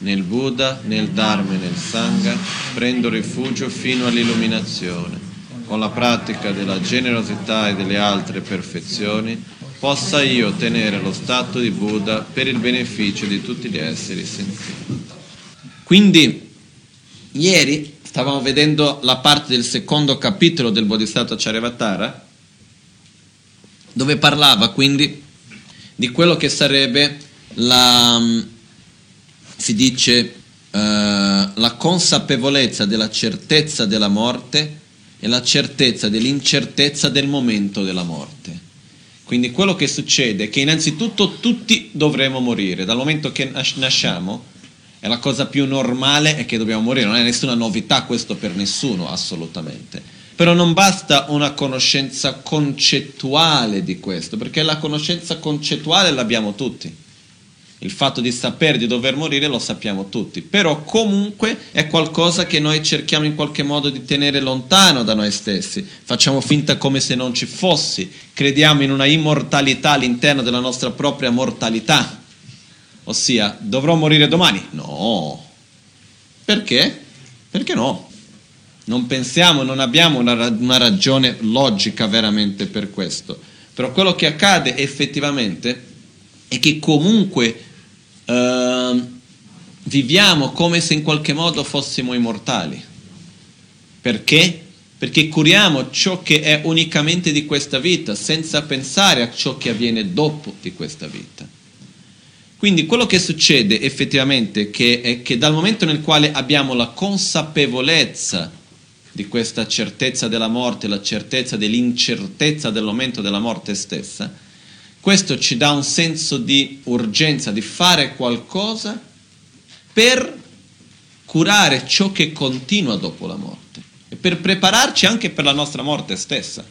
nel Buddha, nel Dharma e nel Sangha, prendo rifugio fino all'illuminazione. Con la pratica della generosità e delle altre perfezioni, possa io ottenere lo stato di Buddha per il beneficio di tutti gli esseri senzienti. Quindi, ieri stavamo vedendo la parte del secondo capitolo del Bodhisattva Charyavatara, dove parlava quindi di quello che sarebbe la, si dice, uh, la consapevolezza della certezza della morte e la certezza dell'incertezza del momento della morte. Quindi quello che succede è che innanzitutto tutti dovremo morire, dal momento che nasciamo è la cosa più normale è che dobbiamo morire, non è nessuna novità questo per nessuno, assolutamente. Però non basta una conoscenza concettuale di questo, perché la conoscenza concettuale l'abbiamo tutti. Il fatto di sapere di dover morire lo sappiamo tutti, però comunque è qualcosa che noi cerchiamo in qualche modo di tenere lontano da noi stessi, facciamo finta come se non ci fossi, crediamo in una immortalità all'interno della nostra propria mortalità Ossia, dovrò morire domani? No. Perché? Perché no? Non pensiamo, non abbiamo una, una ragione logica veramente per questo. Però quello che accade effettivamente è che comunque uh, viviamo come se in qualche modo fossimo immortali. Perché? Perché curiamo ciò che è unicamente di questa vita, senza pensare a ciò che avviene dopo di questa vita. Quindi quello che succede effettivamente che è che dal momento nel quale abbiamo la consapevolezza di questa certezza della morte, la certezza dell'incertezza del momento della morte stessa, questo ci dà un senso di urgenza, di fare qualcosa per curare ciò che continua dopo la morte e per prepararci anche per la nostra morte stessa.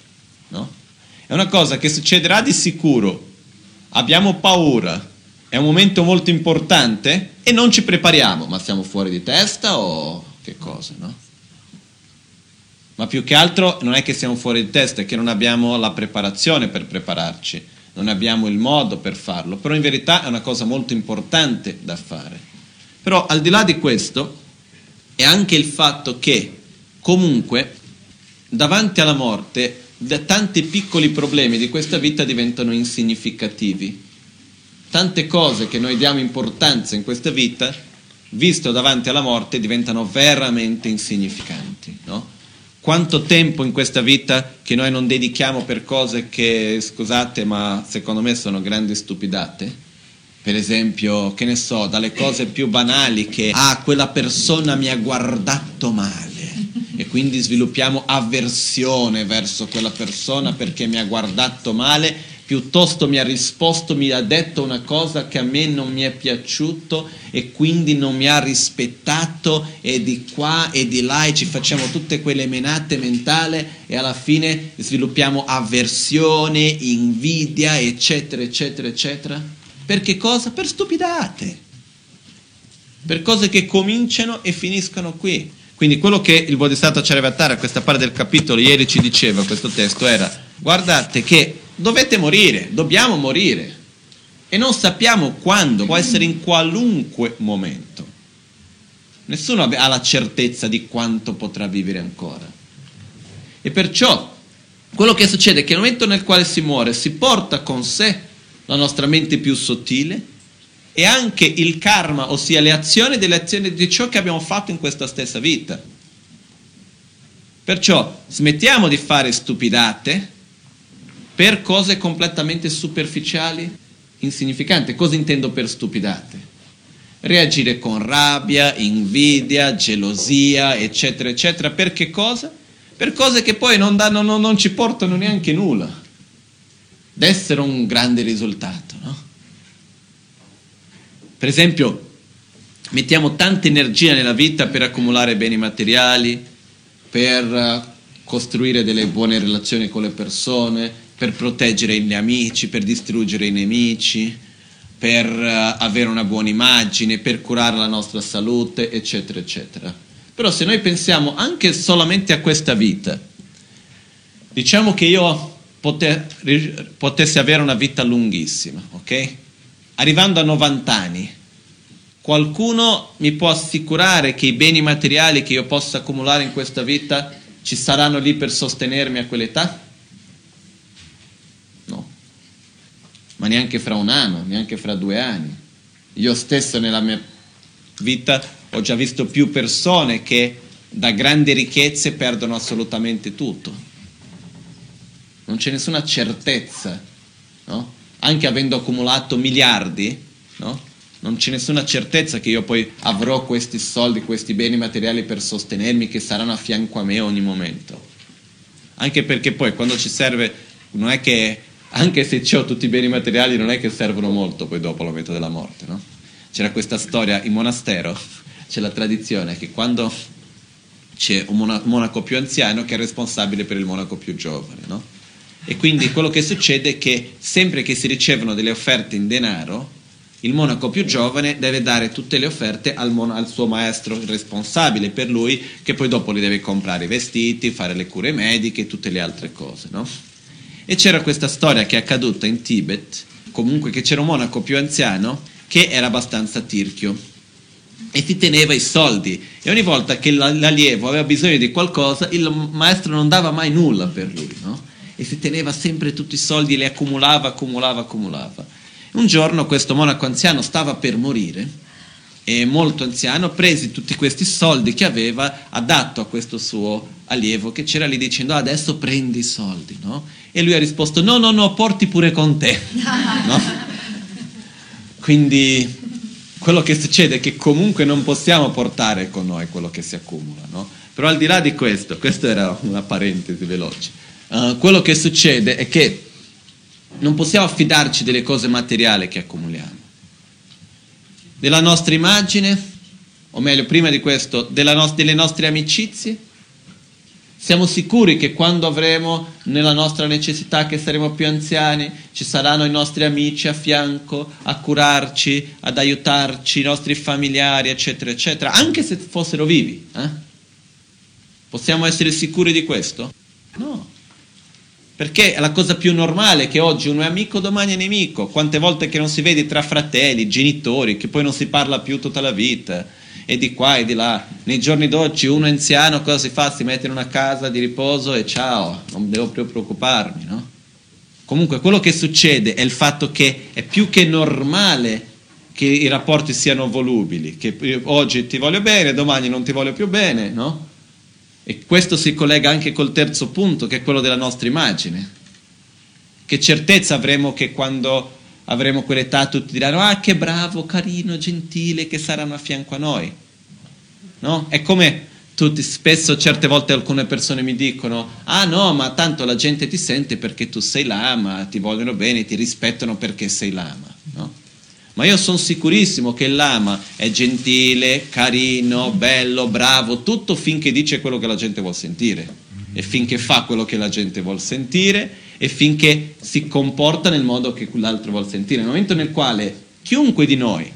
No? È una cosa che succederà di sicuro, abbiamo paura, è un momento molto importante e non ci prepariamo, ma siamo fuori di testa o che cosa, no? Ma più che altro non è che siamo fuori di testa, è che non abbiamo la preparazione per prepararci, non abbiamo il modo per farlo, però in verità è una cosa molto importante da fare. Però al di là di questo è anche il fatto che comunque davanti alla morte tanti piccoli problemi di questa vita diventano insignificativi tante cose che noi diamo importanza in questa vita, visto davanti alla morte, diventano veramente insignificanti. No? Quanto tempo in questa vita che noi non dedichiamo per cose che, scusate, ma secondo me sono grandi stupidate? Per esempio, che ne so, dalle cose più banali che, ah, quella persona mi ha guardato male e quindi sviluppiamo avversione verso quella persona perché mi ha guardato male piuttosto mi ha risposto, mi ha detto una cosa che a me non mi è piaciuto e quindi non mi ha rispettato e di qua e di là e ci facciamo tutte quelle menate mentali e alla fine sviluppiamo avversione, invidia, eccetera, eccetera, eccetera. Per che cosa? Per stupidate. Per cose che cominciano e finiscono qui. Quindi quello che il Bodhisattva Charyavatara, questa parte del capitolo, ieri ci diceva, questo testo, era guardate che dovete morire, dobbiamo morire. E non sappiamo quando, può essere in qualunque momento. Nessuno ha la certezza di quanto potrà vivere ancora. E perciò quello che succede è che nel momento nel quale si muore si porta con sé la nostra mente più sottile e anche il karma, ossia le azioni delle azioni di ciò che abbiamo fatto in questa stessa vita. Perciò smettiamo di fare stupidate per cose completamente superficiali, insignificanti. Cosa intendo per stupidate? Reagire con rabbia, invidia, gelosia, eccetera, eccetera. Per che cosa? Per cose che poi non, danno, non, non ci portano neanche nulla. D'essere un grande risultato, no? Per esempio, mettiamo tanta energia nella vita per accumulare beni materiali, per eh, costruire delle buone relazioni con le persone, per proteggere gli amici, per distruggere i nemici, per uh, avere una buona immagine, per curare la nostra salute, eccetera, eccetera. Però se noi pensiamo anche solamente a questa vita, diciamo che io poter, potessi avere una vita lunghissima, ok? Arrivando a 90 anni, qualcuno mi può assicurare che i beni materiali che io possa accumulare in questa vita ci saranno lì per sostenermi a quell'età? No. Ma neanche fra un anno, neanche fra due anni. Io stesso nella mia vita ho già visto più persone che da grandi ricchezze perdono assolutamente tutto. Non c'è nessuna certezza, no? anche avendo accumulato miliardi, no? non c'è nessuna certezza che io poi avrò questi soldi, questi beni materiali per sostenermi, che saranno a fianco a me ogni momento. Anche perché poi quando ci serve, non è che, anche se ho tutti i beni materiali, non è che servono molto poi dopo il momento della morte. No? C'era questa storia in monastero, c'è la tradizione che quando c'è un monaco più anziano che è responsabile per il monaco più giovane. No? E quindi quello che succede è che sempre che si ricevono delle offerte in denaro, il monaco più giovane deve dare tutte le offerte al, mon- al, suo maestro responsabile per lui, che poi dopo gli deve comprare i vestiti, fare le cure mediche e tutte le altre cose. No? E c'era questa storia che è accaduta in Tibet, comunque che c'era un monaco più anziano che era abbastanza tirchio e ti teneva i soldi e ogni volta che l'allievo aveva bisogno di qualcosa il maestro non dava mai nulla per lui no? e si teneva sempre tutti i soldi e li accumulava, accumulava, accumulava un giorno questo monaco anziano stava per morire e molto anziano prese tutti questi soldi che aveva, ha dato a questo suo allievo che c'era lì dicendo ah, adesso prendi i soldi, no? E lui ha risposto no, no, no, porti pure con te, no? Quindi quello che succede è che comunque non possiamo portare con noi quello che si accumula, no? Però al di là di questo, questa era una parentesi veloce, uh, quello che succede è che non possiamo affidarci delle cose materiali che accumuliamo. Della nostra immagine, o meglio, prima di questo, no- delle nostre amicizie. Siamo sicuri che quando avremo nella nostra necessità, che saremo più anziani, ci saranno i nostri amici a fianco a curarci, ad aiutarci, i nostri familiari, eccetera, eccetera, anche se fossero vivi. Eh? Possiamo essere sicuri di questo? No. Perché è la cosa più normale che oggi uno è amico, domani è nemico. Quante volte che non si vede tra fratelli, genitori, che poi non si parla più tutta la vita, e di qua e di là. Nei giorni d'oggi uno anziano cosa si fa? Si mette in una casa di riposo e ciao, non devo più preoccuparmi, no? Comunque quello che succede è il fatto che è più che normale che i rapporti siano volubili, che oggi ti voglio bene, domani non ti voglio più bene, no? E questo si collega anche col terzo punto, che è quello della nostra immagine. Che certezza avremo che quando avremo quell'età tutti diranno ah che bravo, carino, gentile, che saranno a fianco a noi. No? È come tutti, spesso certe volte alcune persone mi dicono ah no, ma tanto la gente ti sente perché tu sei lama, ti vogliono bene, ti rispettano perché sei lama. No? Ma io sono sicurissimo che l'ama è gentile, carino, bello, bravo, tutto finché dice quello che la gente vuole sentire e finché fa quello che la gente vuole sentire e finché si comporta nel modo che l'altro vuole sentire. Nel momento nel quale chiunque di noi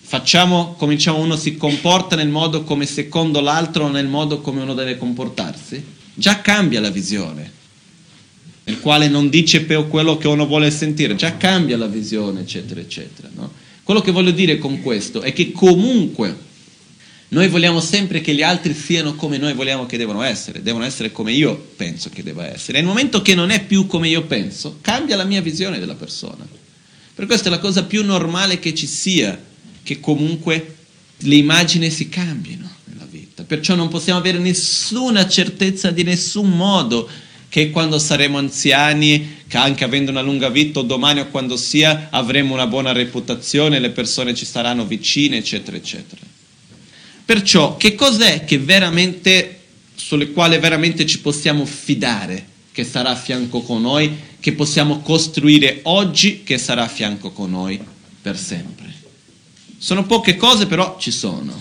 facciamo, cominciamo uno si comporta nel modo come secondo l'altro nel modo come uno deve comportarsi, già cambia la visione nel quale non dice più quello che uno vuole sentire, già cambia la visione, eccetera, eccetera. No? Quello che voglio dire con questo è che comunque noi vogliamo sempre che gli altri siano come noi vogliamo che devono essere, devono essere come io penso che debba essere. E nel momento che non è più come io penso, cambia la mia visione della persona. Per questo è la cosa più normale che ci sia, che comunque le immagini si cambino nella vita. Perciò non possiamo avere nessuna certezza di nessun modo che quando saremo anziani, anche avendo una lunga vita, o domani o quando sia, avremo una buona reputazione, le persone ci saranno vicine, eccetera, eccetera. Perciò, che cos'è che veramente, sulle quali veramente ci possiamo fidare che sarà a fianco con noi, che possiamo costruire oggi, che sarà a fianco con noi per sempre? Sono poche cose, però ci sono.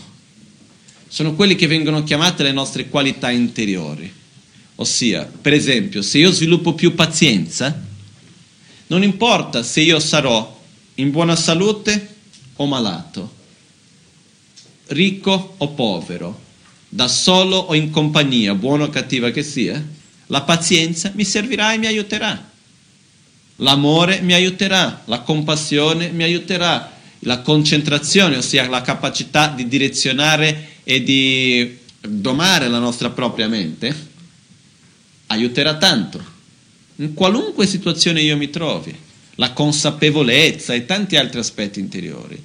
Sono quelle che vengono chiamate le nostre qualità interiori Ossia, per esempio, se io sviluppo più pazienza, non importa se io sarò in buona salute o malato, ricco o povero, da solo o in compagnia, buona o cattiva che sia, la pazienza mi servirà e mi aiuterà. L'amore mi aiuterà, la compassione mi aiuterà, la concentrazione, ossia la capacità di direzionare e di domare la nostra propria mente, aiuterà tanto, in qualunque situazione io mi trovi, la consapevolezza e tanti altri aspetti interiori,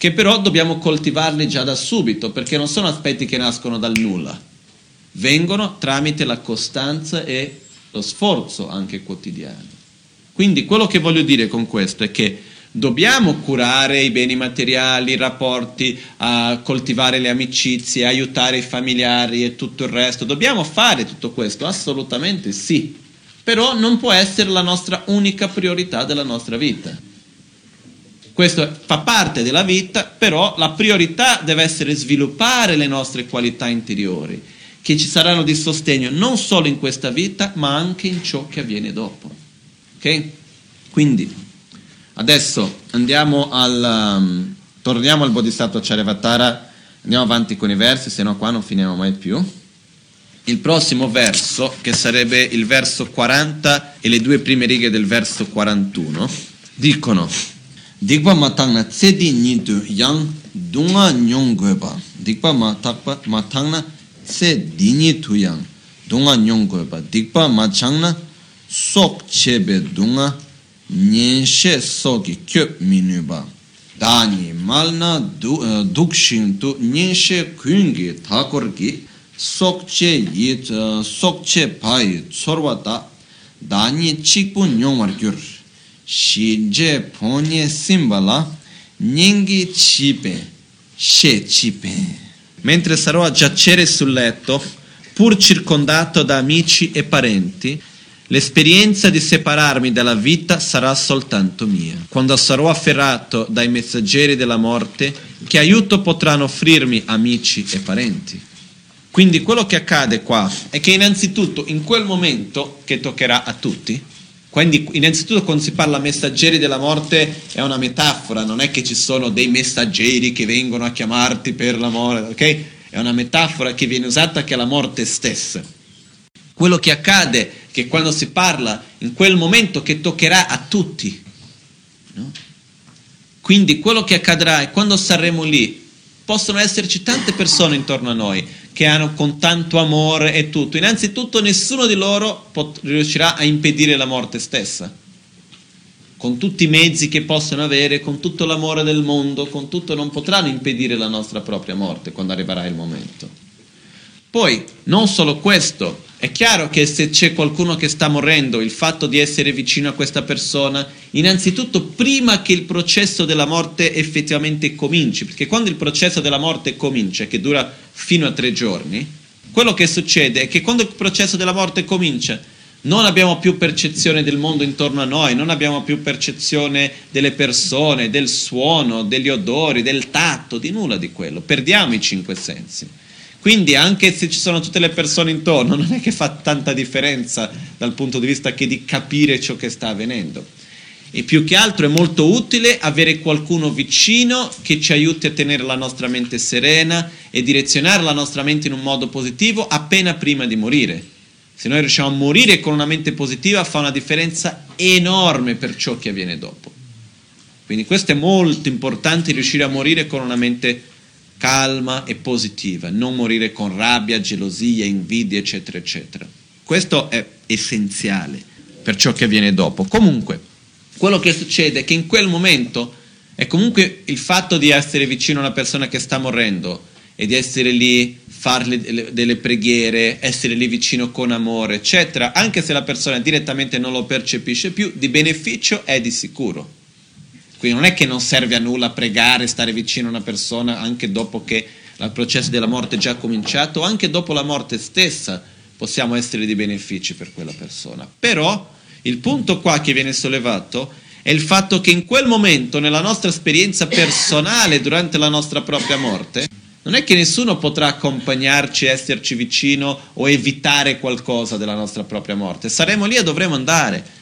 che però dobbiamo coltivarli già da subito, perché non sono aspetti che nascono dal nulla, vengono tramite la costanza e lo sforzo anche quotidiano. Quindi quello che voglio dire con questo è che dobbiamo curare i beni materiali, i rapporti, coltivare le amicizie, aiutare i familiari e tutto il resto. Dobbiamo fare tutto questo, assolutamente sì, però non può essere la nostra unica priorità della nostra vita. Questo fa parte della vita, però la priorità deve essere sviluppare le nostre qualità interiori, che ci saranno di sostegno non solo in questa vita, ma anche in ciò che avviene dopo. Ok? Quindi Adesso andiamo al, um, torniamo al Bodhisattva Charyavatara, andiamo avanti con i versi, se no qua non finiamo mai più. Il prossimo verso, che sarebbe il verso 40 e le due prime righe del verso 41, dicono Dikpa matangna tsedi nidu yang dunga nyonggoeba Dikpa matangna tsedi nidu yang dunga nyonggoeba Dikpa matangna sok chebe dunga nyenshe soki kyöp minuba dani malna dukshin tu nyenshe kuyungi takorgi sokche yit sokche payi tsorwa ta. Dani chikpu nyongwar gyur shinje ponye simbala nyingi cipe she cipe mentre sarò a giacere sul letto pur circondato da amici e parenti L'esperienza di separarmi dalla vita sarà soltanto mia. Quando sarò afferrato dai messaggeri della morte, che aiuto potranno offrirmi amici e parenti? Quindi quello che accade qua è che innanzitutto in quel momento che toccherà a tutti, quindi innanzitutto quando si parla messaggeri della morte è una metafora, non è che ci sono dei messaggeri che vengono a chiamarti per l'amore, ok? È una metafora che viene usata che è la morte stessa. Quello che accade che quando si parla in quel momento che toccherà a tutti. No? Quindi quello che accadrà è quando saremo lì, possono esserci tante persone intorno a noi che hanno con tanto amore e tutto. Innanzitutto nessuno di loro pot- riuscirà a impedire la morte stessa. Con tutti i mezzi che possono avere, con tutto l'amore del mondo, con tutto non potranno impedire la nostra propria morte quando arriverà il momento. Poi, non solo questo, è chiaro che se c'è qualcuno che sta morendo, il fatto di essere vicino a questa persona, innanzitutto prima che il processo della morte effettivamente cominci, perché quando il processo della morte comincia, che dura fino a tre giorni, quello che succede è che quando il processo della morte comincia, non abbiamo più percezione del mondo intorno a noi, non abbiamo più percezione delle persone, del suono, degli odori, del tatto, di nulla di quello, perdiamo i cinque sensi. Quindi anche se ci sono tutte le persone intorno, non è che fa tanta differenza dal punto di vista che di capire ciò che sta avvenendo. E più che altro è molto utile avere qualcuno vicino che ci aiuti a tenere la nostra mente serena e direzionare la nostra mente in un modo positivo appena prima di morire. Se noi riusciamo a morire con una mente positiva fa una differenza enorme per ciò che avviene dopo. Quindi questo è molto importante, riuscire a morire con una mente positiva calma e positiva, non morire con rabbia, gelosia, invidia, eccetera, eccetera. Questo è essenziale per ciò che avviene dopo. Comunque, quello che succede è che in quel momento è comunque il fatto di essere vicino a una persona che sta morendo e di essere lì, farle delle preghiere, essere lì vicino con amore, eccetera, anche se la persona direttamente non lo percepisce più, di beneficio è di sicuro. Quindi non è che non serve a nulla pregare, stare vicino a una persona anche dopo che il processo della morte è già cominciato, anche dopo la morte stessa possiamo essere di benefici per quella persona. Però il punto qua che viene sollevato è il fatto che in quel momento, nella nostra esperienza personale durante la nostra propria morte, non è che nessuno potrà accompagnarci, esserci vicino o evitare qualcosa della nostra propria morte. Saremo lì e dovremo andare.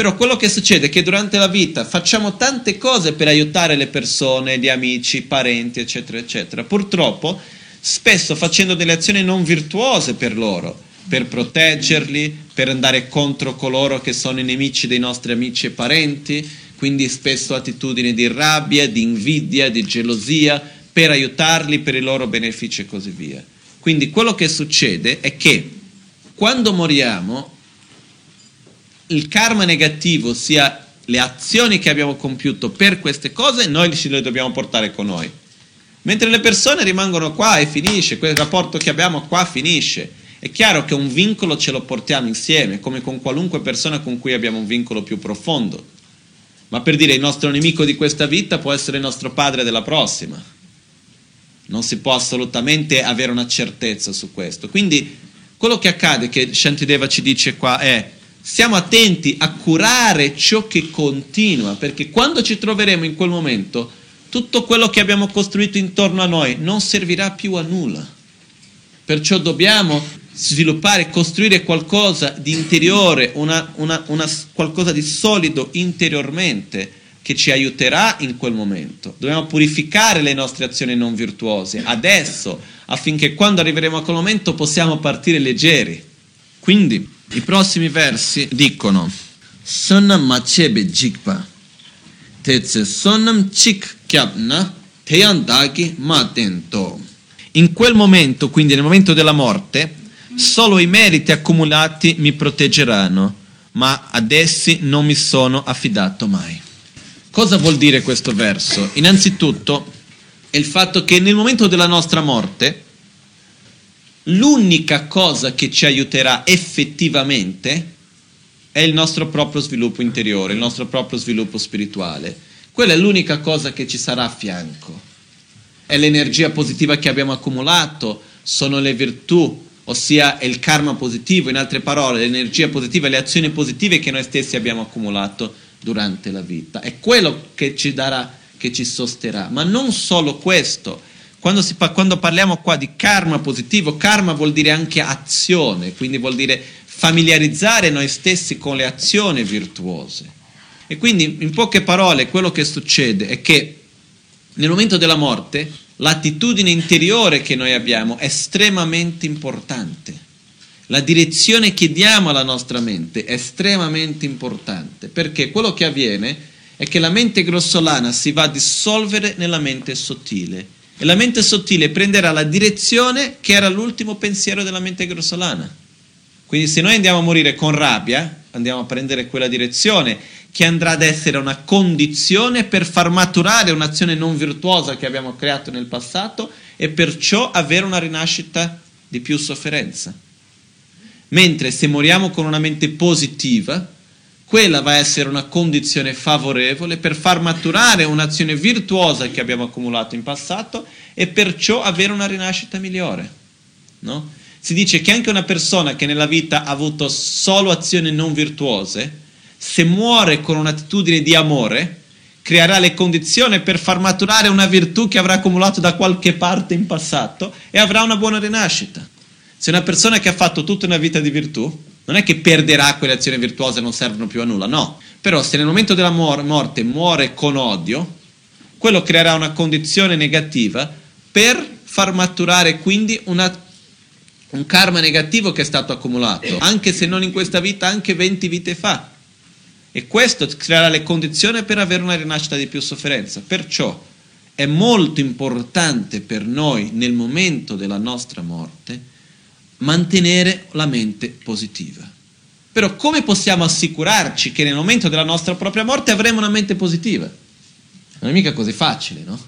Però quello che succede è che durante la vita facciamo tante cose per aiutare le persone, gli amici, i parenti, eccetera, eccetera. Purtroppo, spesso facendo delle azioni non virtuose per loro, per proteggerli, per andare contro coloro che sono i nemici dei nostri amici e parenti. quindi spesso attitudini di rabbia, di invidia, di gelosia, per aiutarli, per i loro benefici e così via. Quindi quello che succede è che quando moriamo, il karma negativo, sia le azioni che abbiamo compiuto per queste cose, noi ce le dobbiamo portare con noi. Mentre le persone rimangono qua e finisce, quel rapporto che abbiamo qua finisce. È chiaro che un vincolo ce lo portiamo insieme, come con qualunque persona con cui abbiamo un vincolo più profondo. Ma per dire il nostro nemico di questa vita può essere il nostro padre della prossima. Non si può assolutamente avere una certezza su questo. Quindi quello che accade, che Shantideva ci dice qua, è stiamo attenti a curare ciò che continua, perché quando ci troveremo in quel momento, tutto quello che abbiamo costruito intorno a noi non servirà più a nulla. Perciò dobbiamo sviluppare, costruire qualcosa di interiore, una, una, una, qualcosa di solido interiormente che ci aiuterà in quel momento. Dobbiamo purificare le nostre azioni non virtuose adesso, affinché quando arriveremo a quel momento possiamo partire leggeri. Quindi i prossimi versi dicono Sonam machebe jikpa tetse sonam chik kyapna teyandagi matento. In quel momento, quindi nel momento della morte, solo i meriti accumulati mi proteggeranno, ma ad essi non mi sono affidato mai. Cosa vuol dire questo verso? Innanzitutto è il fatto che nel momento della nostra morte l'unica cosa che ci aiuterà effettivamente è il nostro proprio sviluppo interiore, il nostro proprio sviluppo spirituale. Quella è l'unica cosa che ci sarà a fianco. È l'energia positiva che abbiamo accumulato, sono le virtù, ossia il karma positivo, in altre parole, l'energia positiva, le azioni positive che noi stessi abbiamo accumulato durante la vita. È quello che ci darà, che ci sosterrà. Ma non solo questo. Quando, si, quando parliamo qua di karma positivo, karma vuol dire anche azione, quindi vuol dire familiarizzare noi stessi con le azioni virtuose. E quindi, in poche parole, quello che succede è che nel momento della morte l'attitudine interiore che noi abbiamo è estremamente importante la direzione che diamo alla nostra mente è estremamente importante, perché quello che avviene è che la mente grossolana si va a dissolvere nella mente sottile e la mente sottile prenderà la direzione che era l'ultimo pensiero della mente grossolana. Quindi se noi andiamo a morire con rabbia, andiamo a prendere quella direzione che andrà ad essere una condizione per far maturare un'azione non virtuosa che abbiamo creato nel passato e perciò avere una rinascita di più sofferenza. Mentre se moriamo con una mente positiva, quella va a essere una condizione favorevole per far maturare un'azione virtuosa che abbiamo accumulato in passato e perciò avere una rinascita migliore. No? Si dice che anche una persona che nella vita ha avuto solo azioni non virtuose, se muore con un'attitudine di amore, creerà le condizioni per far maturare una virtù che avrà accumulato da qualche parte in passato e avrà una buona rinascita. Se una persona che ha fatto tutta una vita di virtù, non è che perderà quelle azioni virtuose e non servono più a nulla, no. Però se nel momento della morte muore con odio, quello creerà una condizione negativa per far maturare quindi una, un karma negativo che è stato accumulato, anche se non in questa vita, anche 20 vite fa. E questo creerà le condizioni per avere una rinascita di più sofferenza. Perciò è molto importante per noi nel momento della nostra morte mantenere la mente positiva. Però come possiamo assicurarci che nel momento della nostra propria morte avremo una mente positiva? Non è mica così facile, no?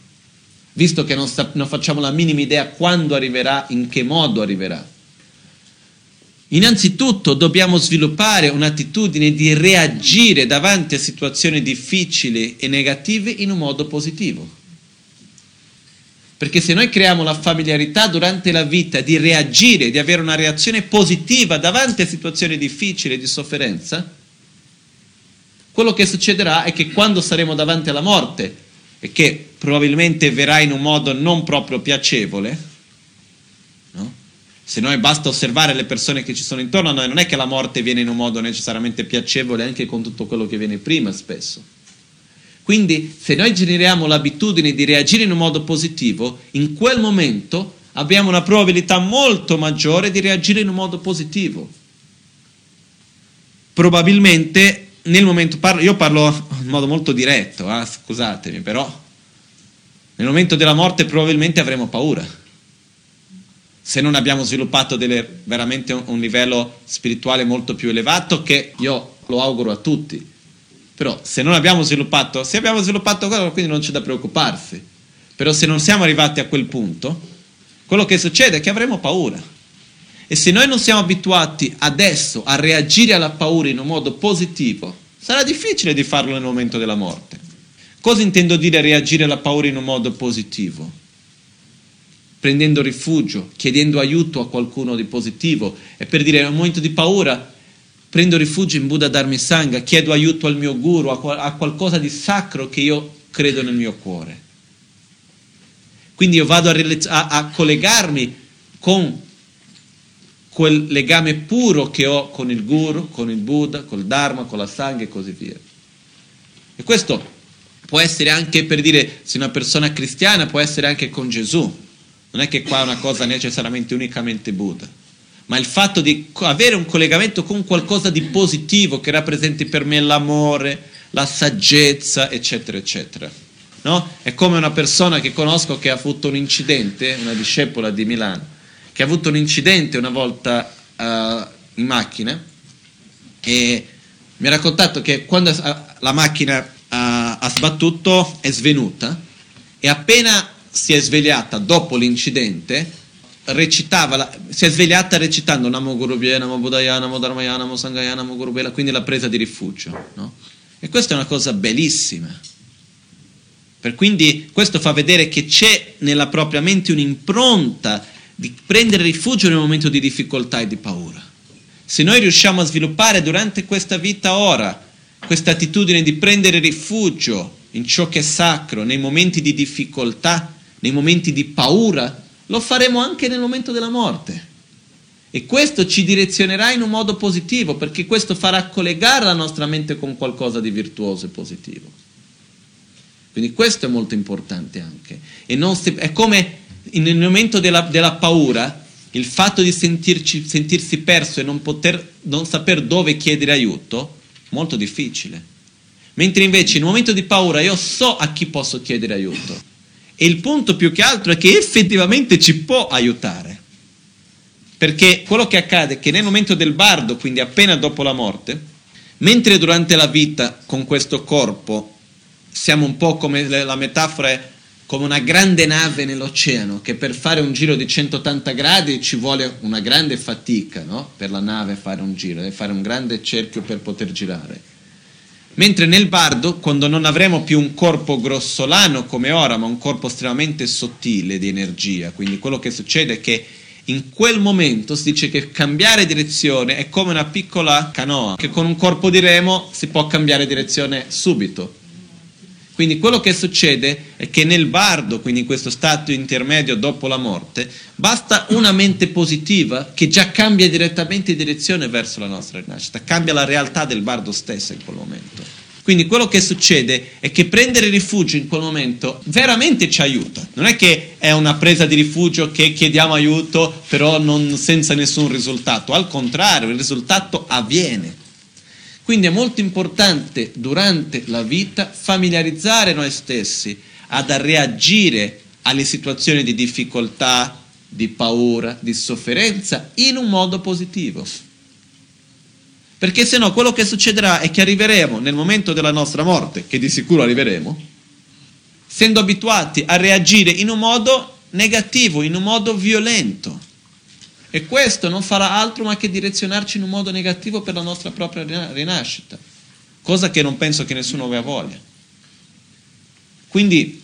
Visto che non, sta, non facciamo la minima idea quando arriverà, in che modo arriverà. Innanzitutto dobbiamo sviluppare un'attitudine di reagire davanti a situazioni difficili e negative in un modo positivo. Perché se noi creiamo la familiarità durante la vita di reagire, di avere una reazione positiva davanti a situazioni difficili di sofferenza, quello che succederà è che quando saremo davanti alla morte, e che probabilmente verrà in un modo non proprio piacevole, no? se noi basta osservare le persone che ci sono intorno a noi, non è che la morte viene in un modo necessariamente piacevole anche con tutto quello che viene prima spesso. Quindi se noi generiamo l'abitudine di reagire in un modo positivo, in quel momento abbiamo una probabilità molto maggiore di reagire in un modo positivo. Probabilmente nel momento, parlo, io parlo in modo molto diretto, eh, scusatemi, però nel momento della morte probabilmente avremo paura. Se non abbiamo sviluppato delle, veramente un, un livello spirituale molto più elevato, che io lo auguro a tutti. Però se non abbiamo sviluppato, se abbiamo sviluppato quello, quindi non c'è da preoccuparsi. Però se non siamo arrivati a quel punto, quello che succede è che avremo paura. E se noi non siamo abituati adesso a reagire alla paura in un modo positivo, sarà difficile di farlo nel momento della morte. Cosa intendo dire reagire alla paura in un modo positivo? Prendendo rifugio, chiedendo aiuto a qualcuno di positivo. E per dire, in un momento di paura, prendo rifugio in Buddha Dharma Sangha, chiedo aiuto al mio guru, a, qualcosa di sacro che io credo nel mio cuore. Quindi io vado a, a, a collegarmi con quel legame puro che ho con il Guru, con il Buddha, col Dharma, con la Sangha e così via. E questo può essere anche per dire, se una persona cristiana può essere anche con Gesù. Non è che qua è una cosa necessariamente unicamente Buddha, ma il fatto di avere un collegamento con qualcosa di positivo che rappresenti per me l'amore, la saggezza, eccetera, eccetera. No? È come una persona che conosco che ha avuto un incidente, una discepola di Milano, che ha avuto un incidente una volta uh, in macchina e mi ha raccontato che quando la macchina uh, ha sbattuto è svenuta e appena si è svegliata dopo l'incidente recitava, la, si è svegliata recitando Namo Gurubhye, Namo Buddhaya, Namo Dharmaya, Namo Sangaya, Namo Gurubhye, quindi la presa di rifugio. No? E questa è una cosa bellissima. Per quindi questo fa vedere che c'è nella propria mente un'impronta di prendere rifugio nel momento di difficoltà e di paura. Se noi riusciamo a sviluppare durante questa vita ora questa attitudine di prendere rifugio in ciò che è sacro, nei momenti di difficoltà, nei momenti di paura, lo faremo anche nel momento della morte. E questo ci direzionerà in un modo positivo, perché questo farà collegare la nostra mente con qualcosa di virtuoso e positivo. Quindi questo è molto importante anche. E si, è come nel momento della, della paura, il fatto di sentirci, sentirsi perso e non, poter, non saper dove chiedere aiuto, molto difficile. Mentre invece in un momento di paura io so a chi posso chiedere aiuto. E il punto più che altro è che effettivamente ci può aiutare. Perché quello che accade è che nel momento del bardo, quindi appena dopo la morte, mentre durante la vita con questo corpo siamo un po' come la metafora è come una grande nave nell'oceano che per fare un giro di 180 gradi ci vuole una grande fatica no? per la nave fare un giro, deve fare un grande cerchio per poter girare. Mentre nel bardo, quando non avremo più un corpo grossolano come ora, ma un corpo estremamente sottile di energia, quindi quello che succede è che in quel momento si dice che cambiare direzione è come una piccola canoa, che con un corpo di remo si può cambiare direzione subito quindi quello che succede è che nel bardo, quindi in questo stato intermedio dopo la morte, basta una mente positiva che già cambia direttamente direzione verso la nostra rinascita, cambia la realtà del bardo stesso in quel momento. Quindi quello che succede è che prendere rifugio in quel momento veramente ci aiuta. Non è che è una presa di rifugio che chiediamo aiuto però non, senza nessun risultato, al contrario, il risultato avviene. Quindi è molto importante durante la vita familiarizzare noi stessi ad reagire alle situazioni di difficoltà, di paura, di sofferenza in un modo positivo. Perché se no quello che succederà è che arriveremo nel momento della nostra morte, che di sicuro arriveremo, essendo abituati a reagire in un modo negativo, in un modo violento. E questo non farà altro ma che direzionarci in un modo negativo per la nostra propria rinascita, cosa che non penso che nessuno abbia voglia. Quindi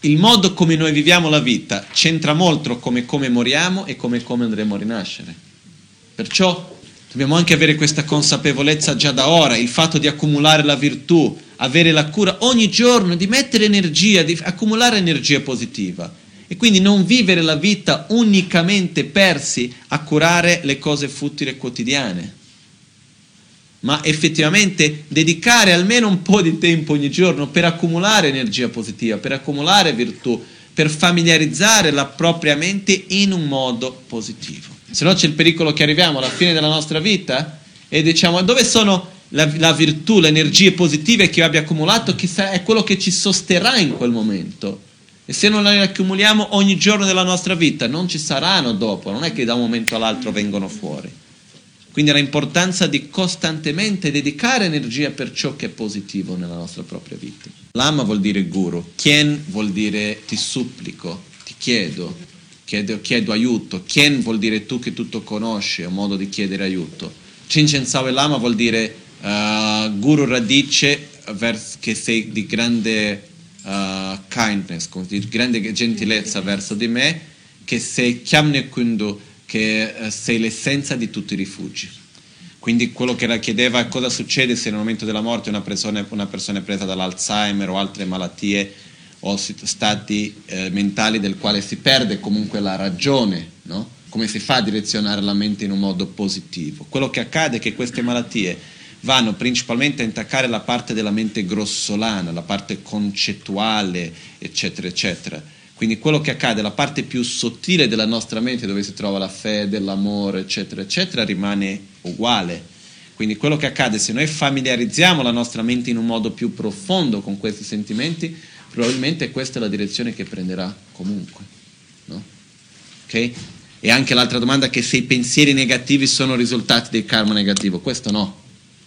il modo come noi viviamo la vita c'entra molto come come moriamo e come come andremo a rinascere. Perciò dobbiamo anche avere questa consapevolezza già da ora, il fatto di accumulare la virtù, avere la cura ogni giorno, di mettere energia, di accumulare energia positiva e quindi non vivere la vita unicamente persi a curare le cose futili quotidiane, ma effettivamente dedicare almeno un po' di tempo ogni giorno per accumulare energia positiva, per accumulare virtù, per familiarizzare la propria mente in un modo positivo. Se no c'è il pericolo che arriviamo alla fine della nostra vita e diciamo dove sono la, la virtù, le energie positive che io abbia accumulato, chissà, è quello che ci sosterrà in quel momento. E se non le accumuliamo ogni giorno della nostra vita, non ci saranno dopo, non è che da un momento all'altro vengono fuori. Quindi l'importanza di costantemente dedicare energia per ciò che è positivo nella nostra propria vita. Lama vuol dire guru, Kien vuol dire ti supplico, ti chiedo, chiedo, chiedo aiuto, Kien vuol dire tu che tutto conosci, è un modo di chiedere aiuto. Chincen Sawe Lama vuol dire uh, guru radice che sei di grande uh, kindness, di grande gentilezza verso di me, che sei chiamne kundu, che uh, sei l'essenza di tutti i rifugi. Quindi quello che la chiedeva è cosa succede se nel momento della morte una persona, una persona è presa dall'Alzheimer o altre malattie o stati eh, mentali del quale si perde comunque la ragione, no? come si fa a direzionare la mente in un modo positivo. Quello che accade è che queste malattie vanno principalmente a intaccare la parte della mente grossolana, la parte concettuale, eccetera, eccetera. Quindi quello che accade, la parte più sottile della nostra mente, dove si trova la fede, l'amore, eccetera, eccetera, rimane uguale. Quindi quello che accade, se noi familiarizziamo la nostra mente in un modo più profondo con questi sentimenti, probabilmente questa è la direzione che prenderà comunque. No? Okay? E anche l'altra domanda che se i pensieri negativi sono risultati del karma negativo, questo no.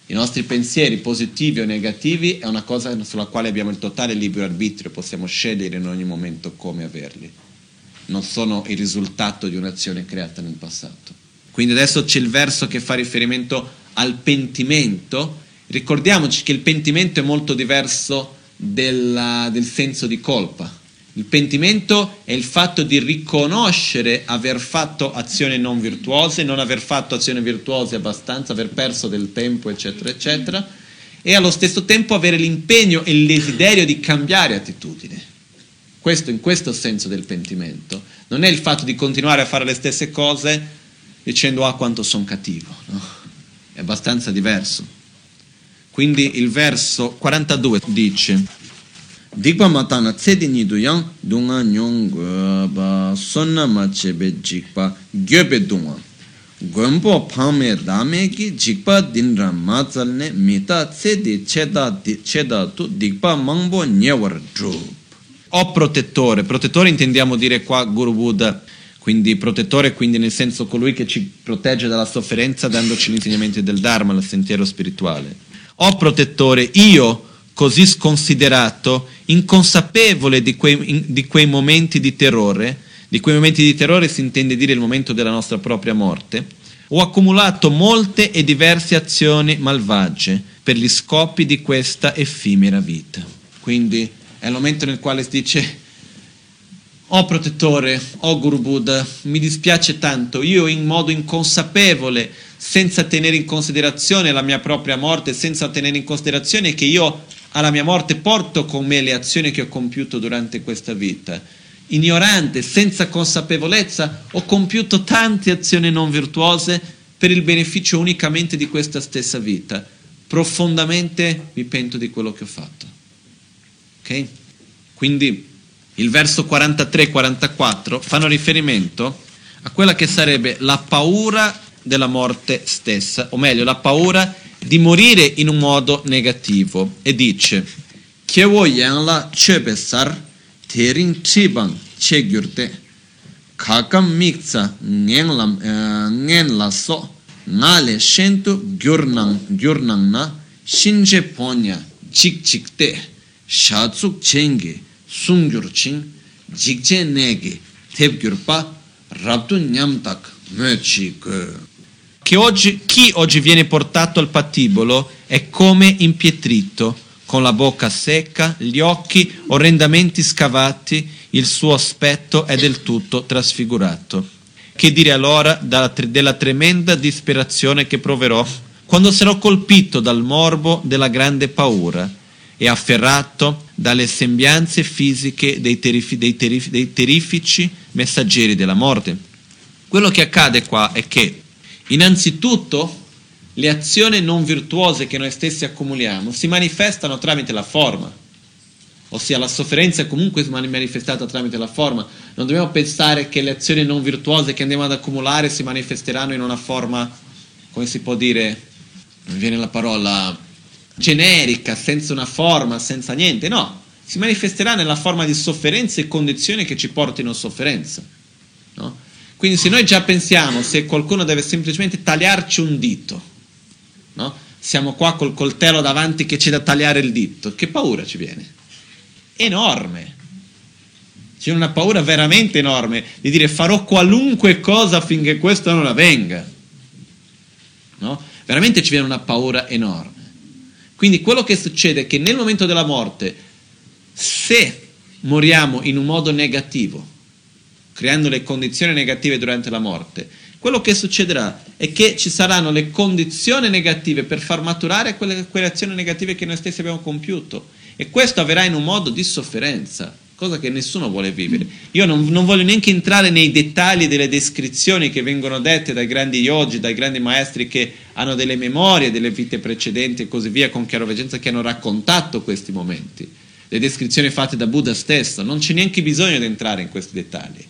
I nostri pensieri positivi o negativi è una cosa sulla quale abbiamo il totale libero arbitrio, possiamo scegliere in ogni momento come averli. Non sono il risultato di un'azione creata nel passato. Quindi adesso c'è il verso che fa riferimento al pentimento. Ricordiamoci che il pentimento è molto diverso della, del senso di colpa. Il pentimento è il fatto di riconoscere aver fatto azioni non virtuose, non aver fatto azioni virtuose abbastanza, aver perso del tempo, eccetera, eccetera, e allo stesso tempo avere l'impegno e il desiderio di cambiare attitudine. Questo in questo senso del pentimento. Non è il fatto di continuare a fare le stesse cose dicendo ah quanto sono cattivo, no? è abbastanza diverso. Quindi il verso 42 dice Dikpa matana tsedi nidu yang dunga nyong ba sonna ma jikpa gyobe dunga. Gompo pame dame ki jikpa dinra ma mita tsedi cheda, cheda tu dikpa mangbo nyewar drup. O protettore, protettore intendiamo dire qua Guru Buddha, quindi protettore quindi nel senso colui che ci protegge dalla sofferenza dandoci gli insegnamenti del Dharma, il sentiero spirituale. O protettore, io così sconsiderato, inconsapevole di quei, di quei, momenti di terrore, di quei momenti di terrore si intende dire il momento della nostra propria morte, ho accumulato molte e diverse azioni malvagie per gli scopi di questa effimera vita. Quindi è il momento nel quale si dice, oh protettore, oh Guru Buddha, mi dispiace tanto, io in modo inconsapevole, senza tenere in considerazione la mia propria morte, senza tenere in considerazione che io alla mia morte porto con me le azioni che ho compiuto durante questa vita. Ignorante, senza consapevolezza, ho compiuto tante azioni non virtuose per il beneficio unicamente di questa stessa vita. Profondamente mi pento di quello che ho fatto. Ok? Quindi il verso 43-44 fanno riferimento a quella che sarebbe la paura della morte stessa, o meglio, la paura di morire in un modo negativo. E dice Kyewo yang chebe sar? Terin chibang che gyurte kakam mikza ngen la so. Ngale shentu gyurnang gyurnang na shinje ponya chik chikte shatsuk chenge sungyur ching. Jikche nege tep gyurpa rabdu nyam tak me chi che oggi, chi oggi viene portato al patibolo è come impietrito, con la bocca secca, gli occhi orrendamente scavati, il suo aspetto è del tutto trasfigurato. Che dire allora della tremenda disperazione che proverò quando sarò colpito dal morbo della grande paura e afferrato dalle sembianze fisiche dei, terrif- dei, terrif- dei terrifici messaggeri della morte. Quello che accade qua è che Innanzitutto, le azioni non virtuose che noi stessi accumuliamo si manifestano tramite la forma, ossia la sofferenza è comunque manifestata tramite la forma. Non dobbiamo pensare che le azioni non virtuose che andiamo ad accumulare si manifesteranno in una forma, come si può dire, non viene la parola generica, senza una forma, senza niente, no, si manifesterà nella forma di sofferenze e condizioni che ci portino sofferenza. No? Quindi se noi già pensiamo, se qualcuno deve semplicemente tagliarci un dito, no? siamo qua col coltello davanti che c'è da tagliare il dito, che paura ci viene? Enorme. C'è una paura veramente enorme di dire farò qualunque cosa affinché questo non avvenga. No? Veramente ci viene una paura enorme. Quindi quello che succede è che nel momento della morte, se moriamo in un modo negativo, creando le condizioni negative durante la morte, quello che succederà è che ci saranno le condizioni negative per far maturare quelle, quelle azioni negative che noi stessi abbiamo compiuto. E questo avverrà in un modo di sofferenza cosa che nessuno vuole vivere. Io non, non, voglio neanche entrare nei dettagli delle descrizioni che vengono dette dai grandi yogi, dai grandi maestri che hanno delle memorie delle vite precedenti e così via con chiaroveggenza che hanno raccontato questi momenti. Le descrizioni fatte da Buddha stesso, non c'è neanche bisogno di entrare in questi dettagli.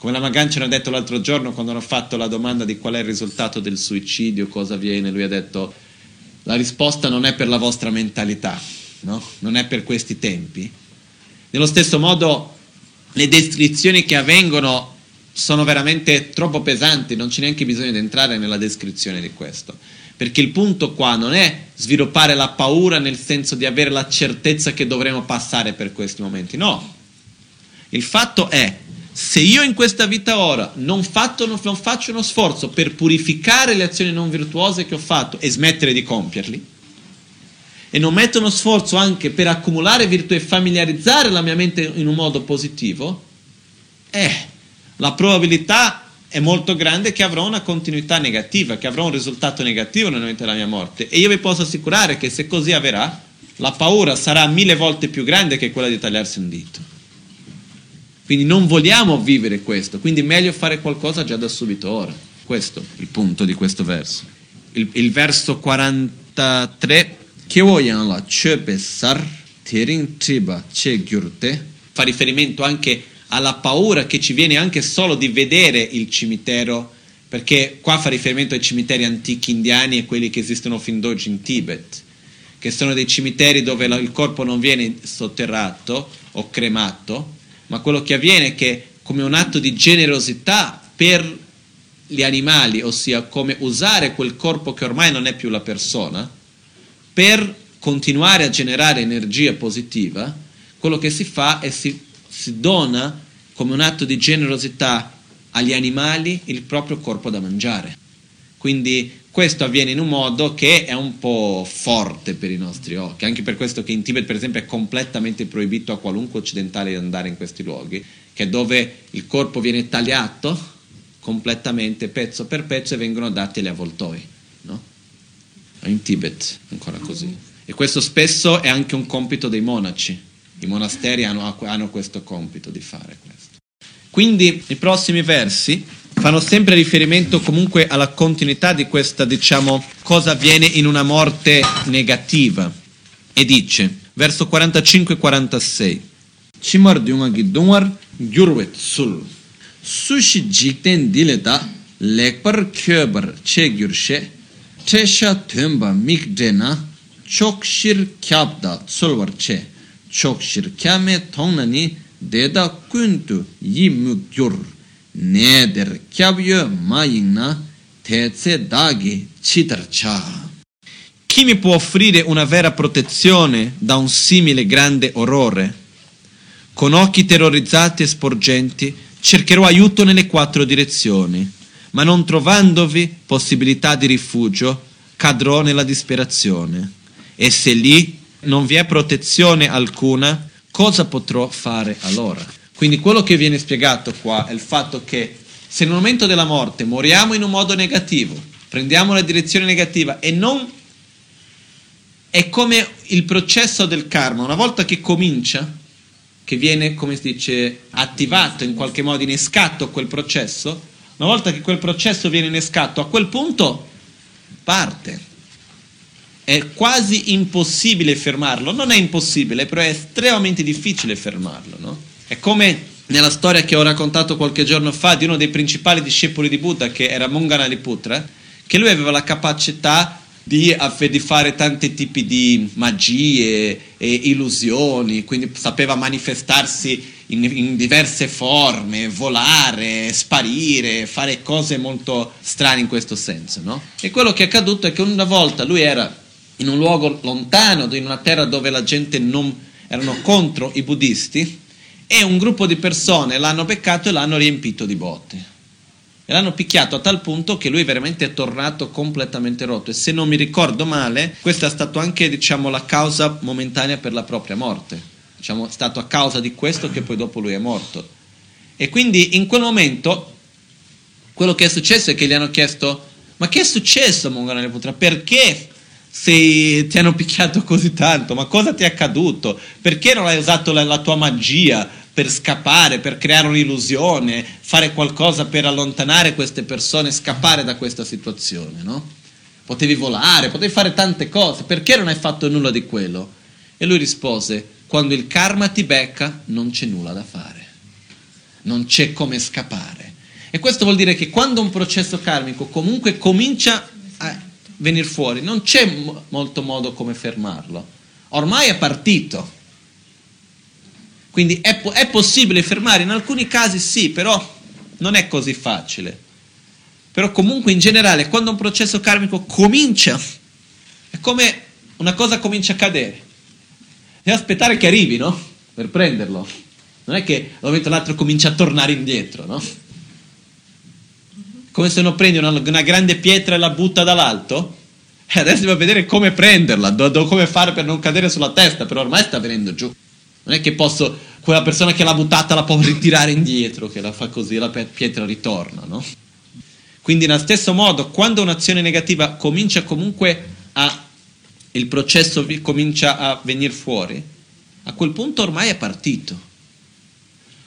Come la Magan ci ha detto l'altro giorno quando hanno fatto la domanda di qual è il risultato del suicidio, cosa avviene, lui ha detto la risposta non è per la vostra mentalità, no? non è per questi tempi, nello stesso modo le descrizioni che avvengono sono veramente troppo pesanti, non c'è neanche bisogno di entrare nella descrizione di questo. Perché il punto qua non è sviluppare la paura nel senso di avere la certezza che dovremo passare per questi momenti, no. Il fatto è, se io in questa vita ora non, fatto, non faccio uno sforzo per purificare le azioni non virtuose che ho fatto e smettere di compierli, e non metto uno sforzo anche per accumulare virtù e familiarizzare la mia mente in un modo positivo, eh, la probabilità è molto grande che avrò una continuità negativa, che avrò un risultato negativo nel momento della mia morte. E io vi posso assicurare che se così avverrà, la paura sarà mille volte più grande che quella di tagliarsi un dito. Quindi non vogliamo vivere questo, quindi è meglio fare qualcosa già da subito ora. Questo è il punto di questo verso. Il, il verso 43 Kewoyan la chepe sar tering triba che gyurte fa riferimento anche alla paura che ci viene anche solo di vedere il cimitero perché qua fa riferimento ai cimiteri antichi indiani e quelli che esistono fin d'oggi in Tibet che sono dei cimiteri dove il corpo non viene sotterrato o cremato ma quello che avviene è che come un atto di generosità per gli animali ossia come usare quel corpo che ormai non è più la persona per continuare a generare energia positiva, quello che si fa è si, si dona come un atto di generosità agli animali il proprio corpo da mangiare. Quindi questo avviene in un modo che è un po' forte per i nostri occhi, anche per questo che in Tibet per esempio è completamente proibito a qualunque occidentale andare in questi luoghi, che è dove il corpo viene tagliato completamente pezzo per pezzo e vengono dati agli avvoltoi. No? in Tibet, ancora così. E questo spesso è anche un compito dei monaci. I monasteri hanno, hanno questo compito di fare questo. Quindi i prossimi versi fanno sempre riferimento comunque alla continuità di questa, diciamo, cosa avviene in una morte negativa. E dice, verso 45-46, Chimar dunga gi dungar gyurwet sul. Sushi jikten dileta lekpar kyobar che gyurshe Tesha tuenpa mikdena chokshir kyabda tsolwar che chokshir kyame tongnani deda kuntu yi neder kyabyo mayingna teze dagi citarcha. Chi mi può offrire una vera protezione da un simile grande orrore? Con occhi terrorizzati e sporgenti cercherò aiuto nelle quattro direzioni ma non trovandovi possibilità di rifugio, cadrò nella disperazione. E se lì non vi è protezione alcuna, cosa potrò fare allora? Quindi quello che viene spiegato qua è il fatto che se nel momento della morte moriamo in un modo negativo, prendiamo la direzione negativa e non è come il processo del karma, una volta che comincia, che viene, come si dice, attivato in qualche modo, innescato quel processo, una volta che quel processo viene innescato, a quel punto parte. È quasi impossibile fermarlo. Non è impossibile, però è estremamente difficile fermarlo. No? È come nella storia che ho raccontato qualche giorno fa di uno dei principali discepoli di Buddha, che era Monganaliputra, che lui aveva la capacità di, di, fare tanti tipi di magie e illusioni, quindi sapeva manifestarsi in, in, diverse forme, volare, sparire, fare cose molto strane in questo senso. No? E quello che è accaduto è che una volta lui era in un luogo lontano, in una terra dove la gente non erano contro i buddisti, e un gruppo di persone l'hanno beccato e l'hanno riempito di botte. E l'hanno picchiato a tal punto che lui veramente è tornato completamente rotto. E se non mi ricordo male, questa è stata anche diciamo, la causa momentanea per la propria morte. Diciamo, è stato a causa di questo che poi dopo lui è morto. E quindi in quel momento quello che è successo è che gli hanno chiesto ma che è successo Mongolia Perché se ti hanno picchiato così tanto? Ma cosa ti è accaduto? Perché non hai usato la, la tua magia? Per scappare, per creare un'illusione, fare qualcosa per allontanare queste persone, scappare da questa situazione, no? Potevi volare, potevi fare tante cose, perché non hai fatto nulla di quello? E lui rispose, quando il karma ti becca non c'è nulla da fare, non c'è come scappare. E questo vuol dire che quando un processo karmico comunque comincia a venire fuori, non c'è molto modo come fermarlo. Ormai è partito quindi è, è possibile fermare, in alcuni casi sì, però non è così facile. Però comunque in generale, quando un processo karmico comincia, è come una cosa comincia a cadere. Devi aspettare che arrivi, no? Per prenderlo. Non è che da un momento all'altro comincia a tornare indietro, no? Come se uno prende una, una grande pietra e la butta dall'alto. E adesso devo vedere come prenderla, do, do, come fare per non cadere sulla testa, però ormai sta venendo giù. Non è che posso, quella persona che l'ha buttata la può ritirare indietro, che la fa così, la pietra ritorna, no? Quindi nello stesso modo, quando un'azione negativa comincia comunque a, il processo comincia a venire fuori, a quel punto ormai è partito.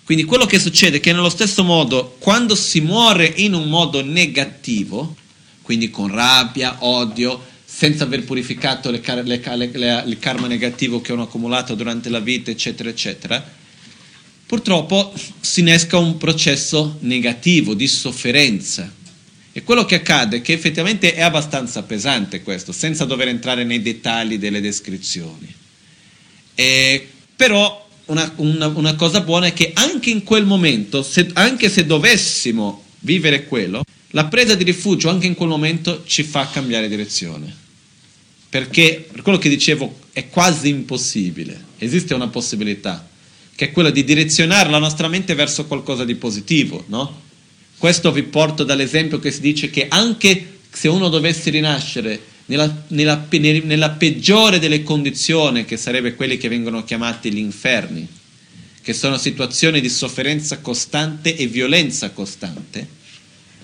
Quindi quello che succede è che nello stesso modo, quando si muore in un modo negativo, quindi con rabbia, odio, senza aver purificato le, le, le, il karma negativo che hanno accumulato durante la vita, eccetera, eccetera, purtroppo si innesca un processo negativo di sofferenza. E quello che accade è che effettivamente è abbastanza pesante questo, senza dover entrare nei dettagli delle descrizioni. E, però una, una, una, cosa buona è che anche in quel momento, se, anche se dovessimo vivere quello, la presa di rifugio anche in quel momento ci fa cambiare direzione perché per quello che dicevo è quasi impossibile, esiste una possibilità, che è quella di direzionare la nostra mente verso qualcosa di positivo, no? Questo vi porto dall'esempio che si dice che anche se uno dovesse rinascere nella, nella, nella peggiore delle condizioni, che sarebbe quelli che vengono chiamati gli inferni, che sono situazioni di sofferenza costante e violenza costante,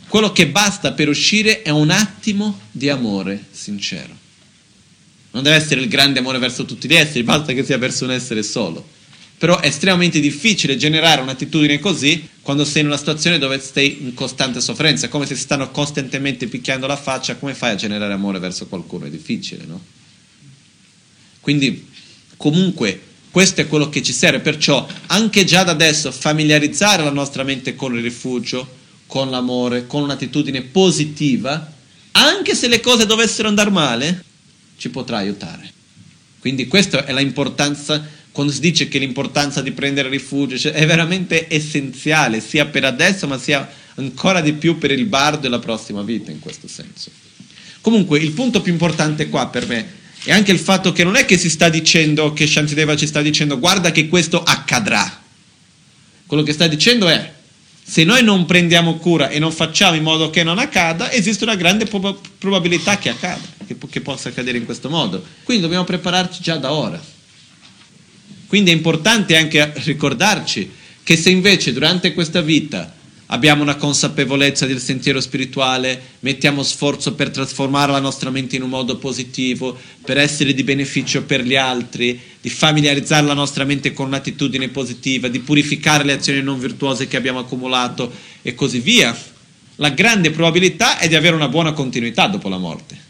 quello che basta per uscire è un attimo di amore sincero. Non deve essere il grande amore verso tutti gli esseri, basta che sia verso un essere solo. Però è estremamente difficile generare un'attitudine così quando sei in una situazione dove stai in costante sofferenza, come se si stanno costantemente picchiando la faccia, come fai a generare amore verso qualcuno? È difficile, no? Quindi, comunque, questo è quello che ci serve, perciò anche già da adesso familiarizzare la nostra mente con il rifugio, con l'amore, con un'attitudine positiva, anche se le cose dovessero andare male, ci potrà aiutare. Quindi questa è l'importanza, quando si dice che l'importanza di prendere rifugio cioè è veramente essenziale, sia per adesso ma sia ancora di più per il bardo e la prossima vita in questo senso. Comunque il punto più importante qua per me è anche il fatto che non è che si sta dicendo, che Shantideva ci sta dicendo guarda che questo accadrà. Quello che sta dicendo è se noi non prendiamo cura e non facciamo in modo che non accada, esiste una grande prob- probabilità che accada, che, che possa accadere in questo modo. Quindi dobbiamo prepararci già da ora. Quindi è importante anche ricordarci che se invece durante questa vita abbiamo una consapevolezza del sentiero spirituale, mettiamo sforzo per trasformare la nostra mente in un modo positivo, per essere di beneficio per gli altri, di familiarizzare la nostra mente con un'attitudine positiva, di purificare le azioni non virtuose che abbiamo accumulato e così via, la grande probabilità è di avere una buona continuità dopo la morte.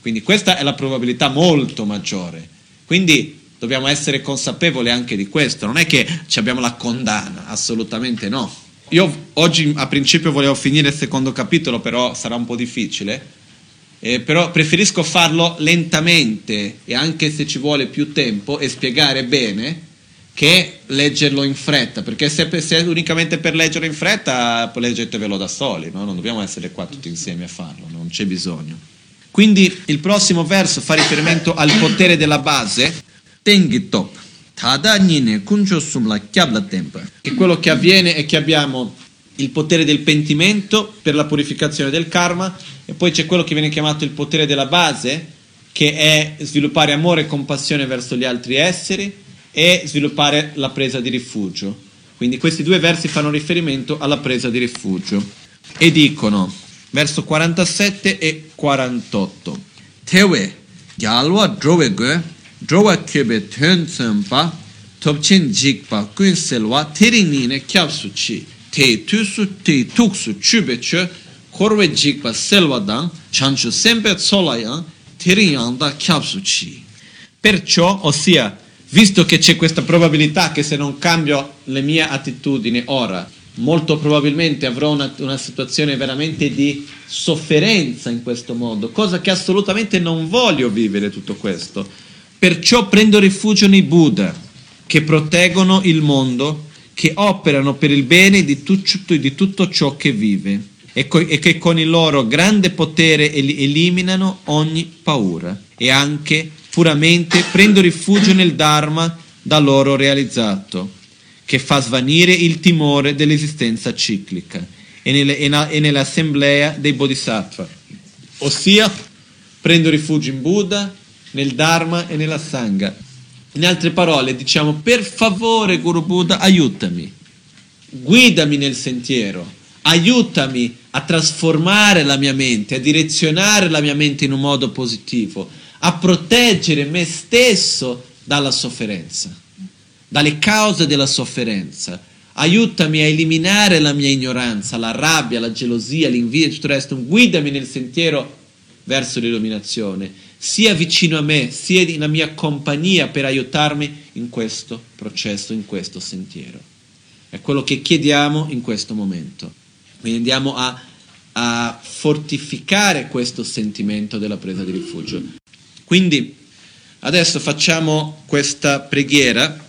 Quindi questa è la probabilità molto maggiore. Quindi dobbiamo essere consapevoli anche di questo, non è che abbiamo la condanna, assolutamente no io oggi a principio volevo finire il secondo capitolo, però sarà un po' difficile. eh, però preferisco farlo lentamente e anche se ci vuole più tempo e spiegare bene che leggerlo in fretta, perché se, se unicamente per leggere in fretta, leggetevelo da soli, no? non dobbiamo essere qua tutti insieme a farlo, non c'è bisogno. Quindi il prossimo verso fa riferimento al potere della base, Tengi top, che quello che avviene è che abbiamo il potere del pentimento per la purificazione del karma e poi c'è quello che viene chiamato il potere della base, che è sviluppare amore e compassione verso gli altri esseri e sviluppare la presa di rifugio. Quindi questi due versi fanno riferimento alla presa di rifugio. E dicono, verso 47 e 48, Tewe, gyalwa drowe go, drowa kyebe tön tsumpa, topchin jikpa kun selwa terinine kyapsuchi, te tusu te tuksu chubeche, korwe jikpa selwa dang, chanchu sempe tsolayang, teringanda kyapsuchi. Perciò, ossia, visto che c'è questa probabilità che se non cambio le mie attitudini ora, molto probabilmente avrò una, una, situazione veramente di sofferenza in questo mondo, cosa che assolutamente non voglio vivere tutto questo. Perciò prendo rifugio nei Buddha, che proteggono il mondo, che operano per il bene di, tu, di tutto ciò che vive e, co- e che con il loro grande potere eliminano ogni paura e anche puramente prendo rifugio nel Dharma da loro realizzato, che fa svanire il timore dell'esistenza ciclica e, nelle, e nell'assemblea dei Bodhisattva. Ossia, prendo rifugio in Buddha, nel Dharma e nella Sangha. In altre parole, diciamo, per favore Guru Buddha, aiutami, guidami nel sentiero, aiutami a trasformare la mia mente, a direzionare la mia mente in un modo positivo, a proteggere me stesso dalla sofferenza, dalle cause della sofferenza. Aiutami a eliminare la mia ignoranza, la rabbia, la gelosia, l'invidia e tutto il resto. Guidami nel sentiero verso l'illuminazione, sia vicino a me, sia nella mia compagnia per aiutarmi in questo processo, in questo sentiero. È quello che chiediamo in questo momento. Quindi andiamo a, a fortificare questo sentimento della presa di rifugio. Quindi adesso facciamo questa preghiera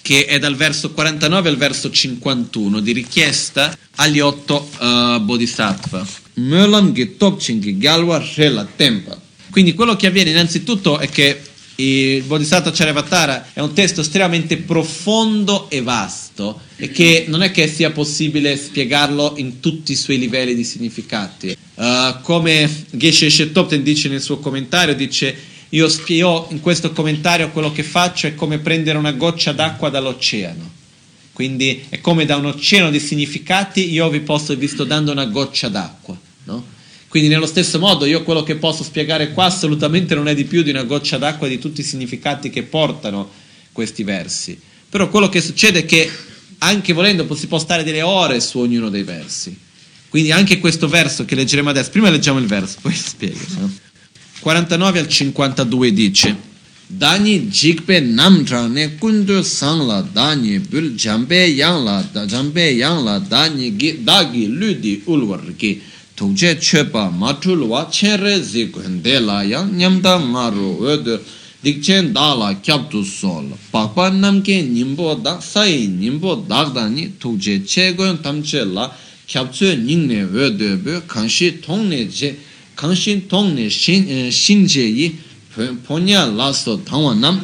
che è dal verso 49 al verso 51 di richiesta agli otto uh, bodhisattva. Quindi quello che avviene innanzitutto è che il Bodhisattva Charyavatara è un testo estremamente profondo e vasto e che non è che sia possibile spiegarlo in tutti i suoi livelli di significati. Uh, come Geshe Shetopten dice nel suo commentario, dice io, io in questo commentario quello che faccio è come prendere una goccia d'acqua dall'oceano. Quindi è come da un oceano di significati io vi posso, vi sto dando una goccia d'acqua? Quindi nello stesso modo io quello che posso spiegare qua assolutamente non è di più di una goccia d'acqua di tutti i significati che portano questi versi. Però quello che succede è che anche volendo si può stare delle ore su ognuno dei versi. Quindi anche questo verso che leggeremo adesso, prima leggiamo il verso, poi spiego. No? 49 al 52 dice Dani jikpe namtra ne kundu sangla dani bul jambe yangla da jambe yangla dani gi dagi ludi ulwar tokje chepa matulwa chenre zi gwende la yang nyamda maru wede dikchen da la kyabdu sol pakpa namke nimbo da sayi nimbo dagdani tokje che gwen tamche la kyabzu ningne wede be kanshi tongne je kanshin tongne shinje yi ponya laso tangwa nam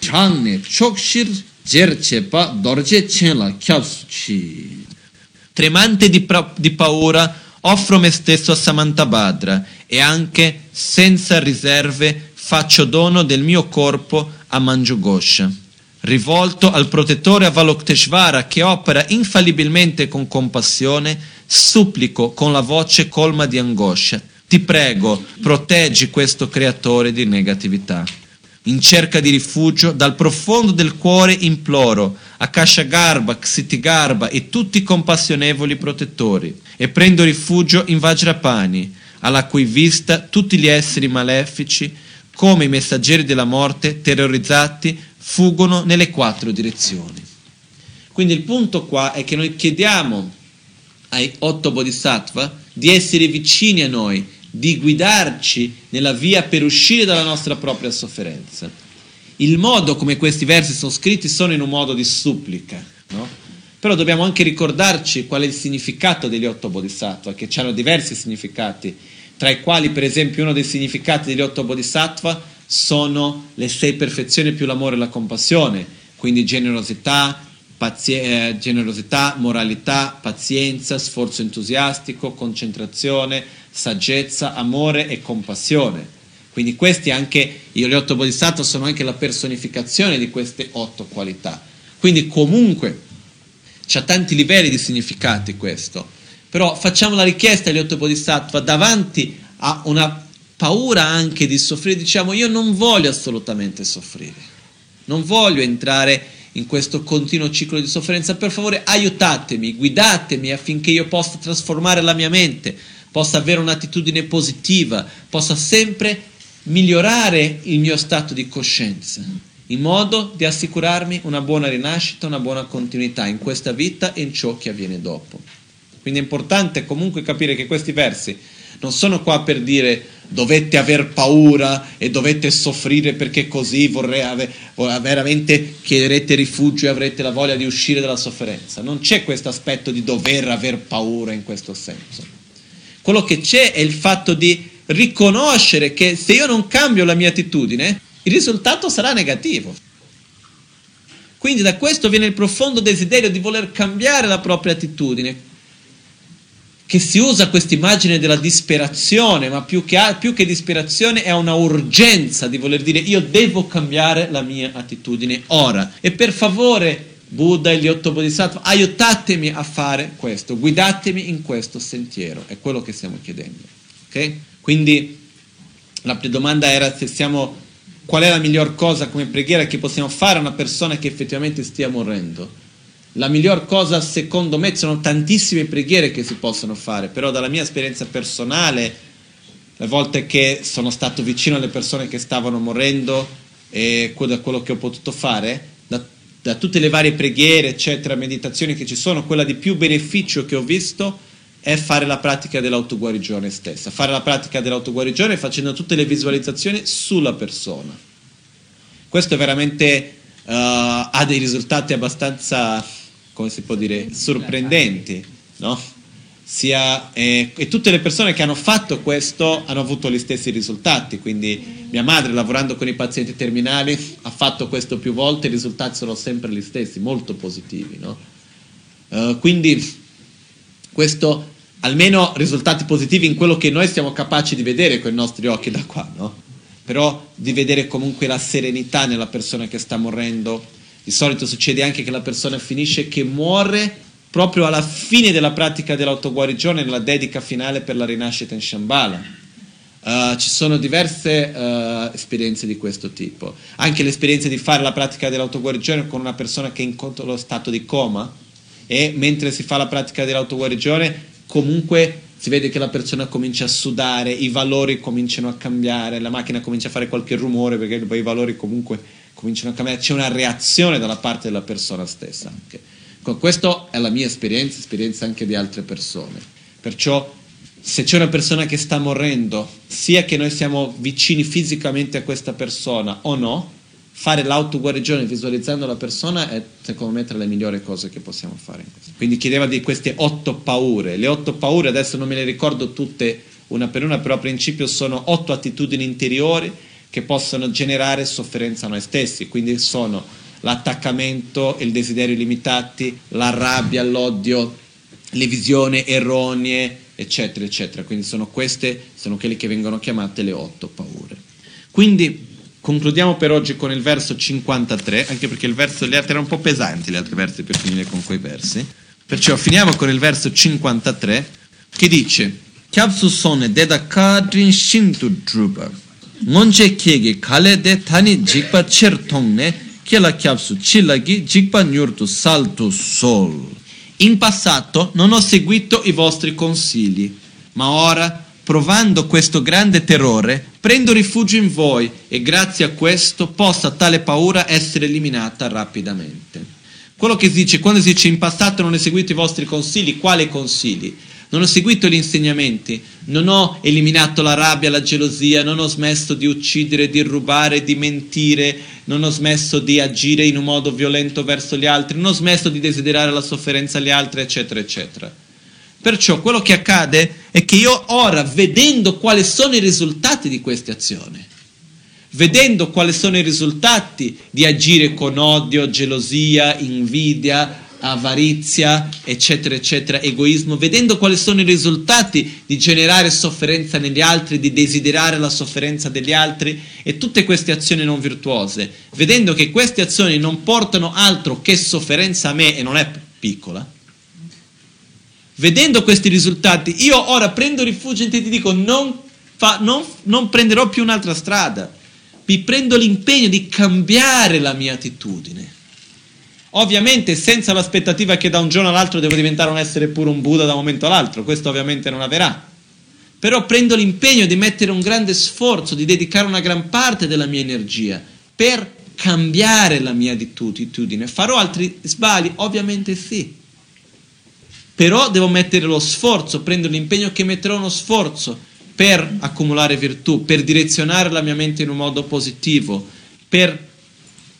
changne chokshir jer chepa dorje chen la kyabsu chi tremante di, di paura offro me stesso a Samantabhadra e anche, senza riserve, faccio dono del mio corpo a Manjugosha. Rivolto al protettore Avalokteshvara che opera infallibilmente con compassione, supplico con la voce colma di angoscia. Ti prego, proteggi questo creatore di negatività in cerca di rifugio, dal profondo del cuore imploro Akasha Garba, Ksiti Garba e tutti i compassionevoli protettori e prendo rifugio in Vajrapani, alla cui vista tutti gli esseri malefici, come i messaggeri della morte, terrorizzati, fuggono nelle quattro direzioni. Quindi il punto qua è che noi chiediamo ai otto bodhisattva di essere vicini a noi di guidarci nella via per uscire dalla nostra propria sofferenza. Il modo come questi versi sono scritti sono in un modo di supplica, no? Però dobbiamo anche ricordarci qual è il significato degli otto bodhisattva, che hanno diversi significati, tra i quali per esempio uno dei significati degli otto bodhisattva sono le sei perfezioni più l'amore e la compassione, quindi generosità, pazie- eh, generosità, moralità, pazienza, sforzo entusiastico, concentrazione, saggezza, amore e compassione. Quindi questi anche, io gli otto bodhisattva sono anche la personificazione di queste otto qualità. Quindi comunque c'ha tanti livelli di significati questo. Però facciamo la richiesta agli otto bodhisattva davanti a una paura anche di soffrire, diciamo io non voglio assolutamente soffrire, non voglio entrare in questo continuo ciclo di sofferenza, per favore aiutatemi, guidatemi affinché io possa trasformare la mia mente, possa avere un'attitudine positiva, possa sempre migliorare il mio stato di coscienza in modo di assicurarmi una buona rinascita, una buona continuità in questa vita e in ciò che avviene dopo. Quindi è importante comunque capire che questi versi non sono qua per dire dovete aver paura e dovete soffrire perché così vorrei ave, veramente chiederete rifugio e avrete la voglia di uscire dalla sofferenza. Non c'è questo aspetto di dover aver paura in questo senso. Quello che c'è è il fatto di riconoscere che se io non cambio la mia attitudine, il risultato sarà negativo. Quindi da questo viene il profondo desiderio di voler cambiare la propria attitudine, che si usa questa immagine della disperazione, ma più che, più che disperazione è una urgenza di voler dire io devo cambiare la mia attitudine ora. E per favore, Buddha e gli otto bodhisattva, aiutatemi a fare questo, guidatemi in questo sentiero, è quello che stiamo chiedendo. Okay? Quindi la domanda era se siamo qual è la miglior cosa come preghiera che possiamo fare a una persona che effettivamente stia morendo. La miglior cosa, secondo me, sono tantissime preghiere che si possono fare, però dalla mia esperienza personale, le volte che sono stato vicino alle persone che stavano morendo e da quello che ho potuto fare, da, da tutte le varie preghiere, eccetera, meditazioni che ci sono, quella di più beneficio che ho visto è fare la pratica dell'autoguarigione stessa, fare la pratica dell'autoguarigione facendo tutte le visualizzazioni sulla persona. Questo veramente uh, ha dei risultati abbastanza, come si può dire, sorprendenti, no? Sia, eh, e tutte le persone che hanno fatto questo hanno avuto gli stessi risultati, quindi mia madre lavorando con i pazienti terminali ha fatto questo più volte, i risultati sono sempre gli stessi, molto positivi. No? Uh, quindi questo almeno risultati positivi in quello che noi siamo capaci di vedere con i nostri occhi da qua, no? Però di vedere comunque la serenità nella persona che sta morendo. Di solito succede anche che la persona finisce che muore proprio alla fine della pratica dell'autoguarigione, nella dedica finale per la rinascita in Shambhala. Uh, ci sono diverse uh, esperienze di questo tipo. Anche l'esperienza di fare la pratica dell'autoguarigione con una persona che incontra lo stato di coma e mentre si fa la pratica dell'autoguarigione comunque si vede che la persona comincia a sudare, i valori cominciano a cambiare, la macchina comincia a fare qualche rumore perché i valori comunque cominciano a cambiare, c'è una reazione dalla parte della persona stessa. Anche. Questa è la mia esperienza, esperienza anche di altre persone. Perciò se c'è una persona che sta morendo, sia che noi siamo vicini fisicamente a questa persona o no, fare l'autoguarigione visualizzando la persona è secondo me tra le migliori cose che possiamo fare. Quindi chiedeva di queste otto paure. Le otto paure, adesso non me le ricordo tutte una per una, però a principio sono otto attitudini interiori che possono generare sofferenza a noi stessi. Quindi sono l'attaccamento, il desiderio illimitati, la rabbia, l'odio, le visioni erronee, eccetera, eccetera. Quindi sono queste, sono quelle che vengono chiamate le otto paure. Quindi Concludiamo per oggi con il verso 53, anche perché il verso, gli altri erano un po' pesanti, gli altri versi per finire con quei versi. Perciò finiamo con il verso 53 che dice Kyapsu sone deda kadrin shintu druba ngonche kiege kale de tani jikpa cher kiela kyapsu chilagi jikpa nyurtu saltu sol. In passato non ho seguito i vostri consigli, ma ora provando questo grande terrore, prendo rifugio in voi e grazie a questo possa tale paura essere eliminata rapidamente. Quello che si dice, quando si dice in passato non eseguite i vostri consigli, quali consigli? non ho seguito gli insegnamenti, non ho eliminato la rabbia, la gelosia, non ho smesso di uccidere, di rubare, di mentire, non ho smesso di agire in un modo violento verso gli altri, non ho smesso di desiderare la sofferenza agli altri, eccetera, eccetera. Perciò quello che accade è che io ora, vedendo quali sono i risultati di queste azioni, vedendo quali sono i risultati di agire con odio, gelosia, invidia, avarizia, eccetera, eccetera, egoismo, vedendo quali sono i risultati di generare sofferenza negli altri, di desiderare la sofferenza degli altri e tutte queste azioni non virtuose, vedendo che queste azioni non portano altro che sofferenza a me e non è piccola, vedendo questi risultati, io ora prendo rifugio in te e ti dico non, fa, non, non prenderò più un'altra strada mi prendo l'impegno di cambiare la mia attitudine. Ovviamente senza l'aspettativa che da un giorno all'altro devo diventare un essere puro un Buddha da un momento all'altro, questo ovviamente non avverrà. Però prendo l'impegno di mettere un grande sforzo, di dedicare una gran parte della mia energia per cambiare la mia attitudine. Farò altri sbagli? Ovviamente sì. Però devo mettere lo sforzo, prendo l'impegno che metterò uno sforzo per accumulare virtù, per direzionare la mia mente in un modo positivo, per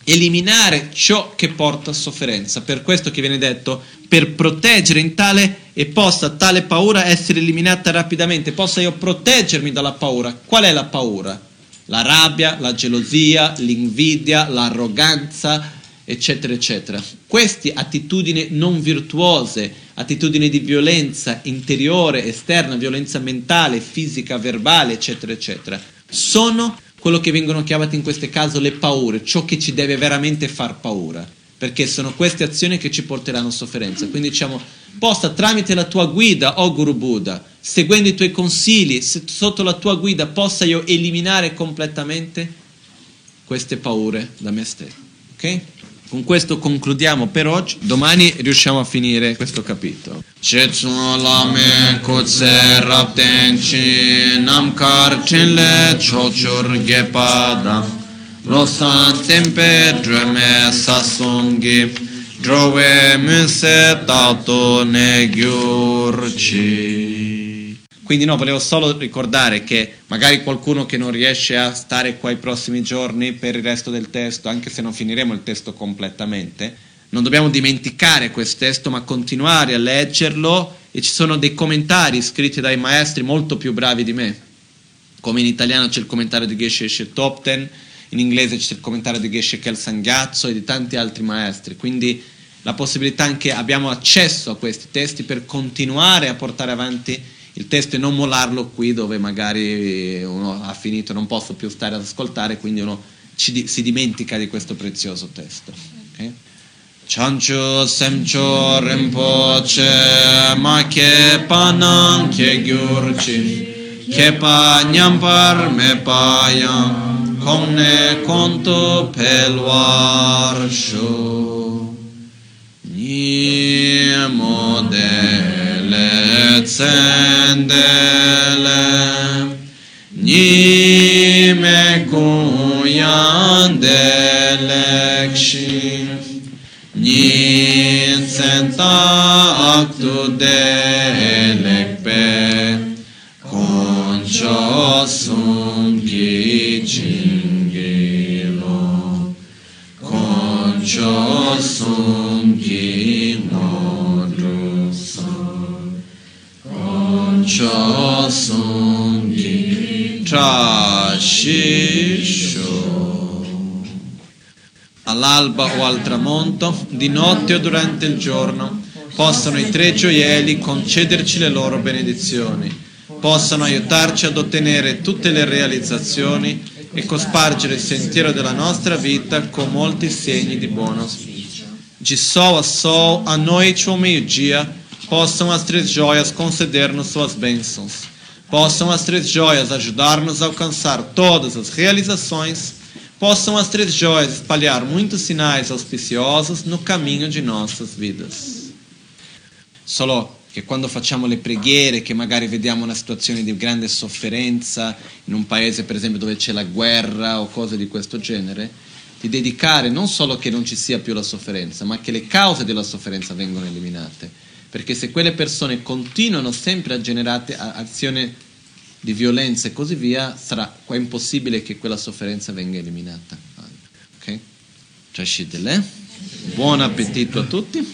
eliminare ciò che porta sofferenza. Per questo che viene detto, per proteggere in tale e possa tale paura essere eliminata rapidamente, possa io proteggermi dalla paura. Qual è la paura? La rabbia, la gelosia, l'invidia, l'arroganza, eccetera, eccetera. Queste attitudini non virtuose, attitudini di violenza interiore, esterna, violenza mentale, fisica, verbale, eccetera, eccetera, sono quello che vengono chiamate in questo caso le paure, ciò che ci deve veramente far paura, perché sono queste azioni che ci porteranno sofferenza. Quindi diciamo, possa tramite la tua guida, o oh Guru Buddha, seguendo i tuoi consigli, sotto la tua guida, possa io eliminare completamente queste paure da me stesso. Ok? Con questo concludiamo per oggi, domani riusciamo a finire questo capitolo. lame kotse raptenci namkar chinle chochur gepada losan tempe dreme sasongi drove muse tato ne gyurci. Quindi no, volevo solo ricordare che magari qualcuno che non riesce a stare qua i prossimi giorni per il resto del testo, anche se non finiremo il testo completamente, non dobbiamo dimenticare questo testo, ma continuare a leggerlo e ci sono dei commentari scritti dai maestri molto più bravi di me. Come in italiano c'è il commentario di Geshe Eshe Topten, in inglese c'è il commentario di Geshe Kel Sangazzo e di tanti altri maestri. Quindi la possibilità anche abbiamo accesso a questi testi per continuare a portare avanti il testo e non mollarlo qui dove magari uno ha finito, non posso più stare ad ascoltare, quindi uno ci, si dimentica di questo prezioso testo. Chancho semcho rinpoche ma che panan che gyurci che pa nyampar me payam komne konto pelwar shu ni modele tsendele Nime kuyan delekshi ki tra All'alba o al tramonto, di notte o durante il giorno, possano i tre gioielli concederci le loro benedizioni, possano aiutarci ad ottenere tutte le realizzazioni e cospargere il sentiero della nostra vita con molti segni di buono auspicio. De sol a sol, a noite ou meio-dia, possam as três joias conceder-nos suas bênçãos. Possam as três joias ajudar-nos a alcançar todas as realizações. Possam as três joias espalhar muitos sinais auspiciosos no caminho de nossas vidas. Solo che quando facciamo le preghiere, che magari vediamo una situazione di grande sofferenza in un paese per esempio dove c'è la guerra o cose di questo genere, di dedicare non solo che non ci sia più la sofferenza, ma che le cause della sofferenza vengano eliminate perché se quelle persone continuano sempre a generare azioni di violenza e così via, sarà impossibile che quella sofferenza venga eliminata. Ok? Buon appetito a tutti.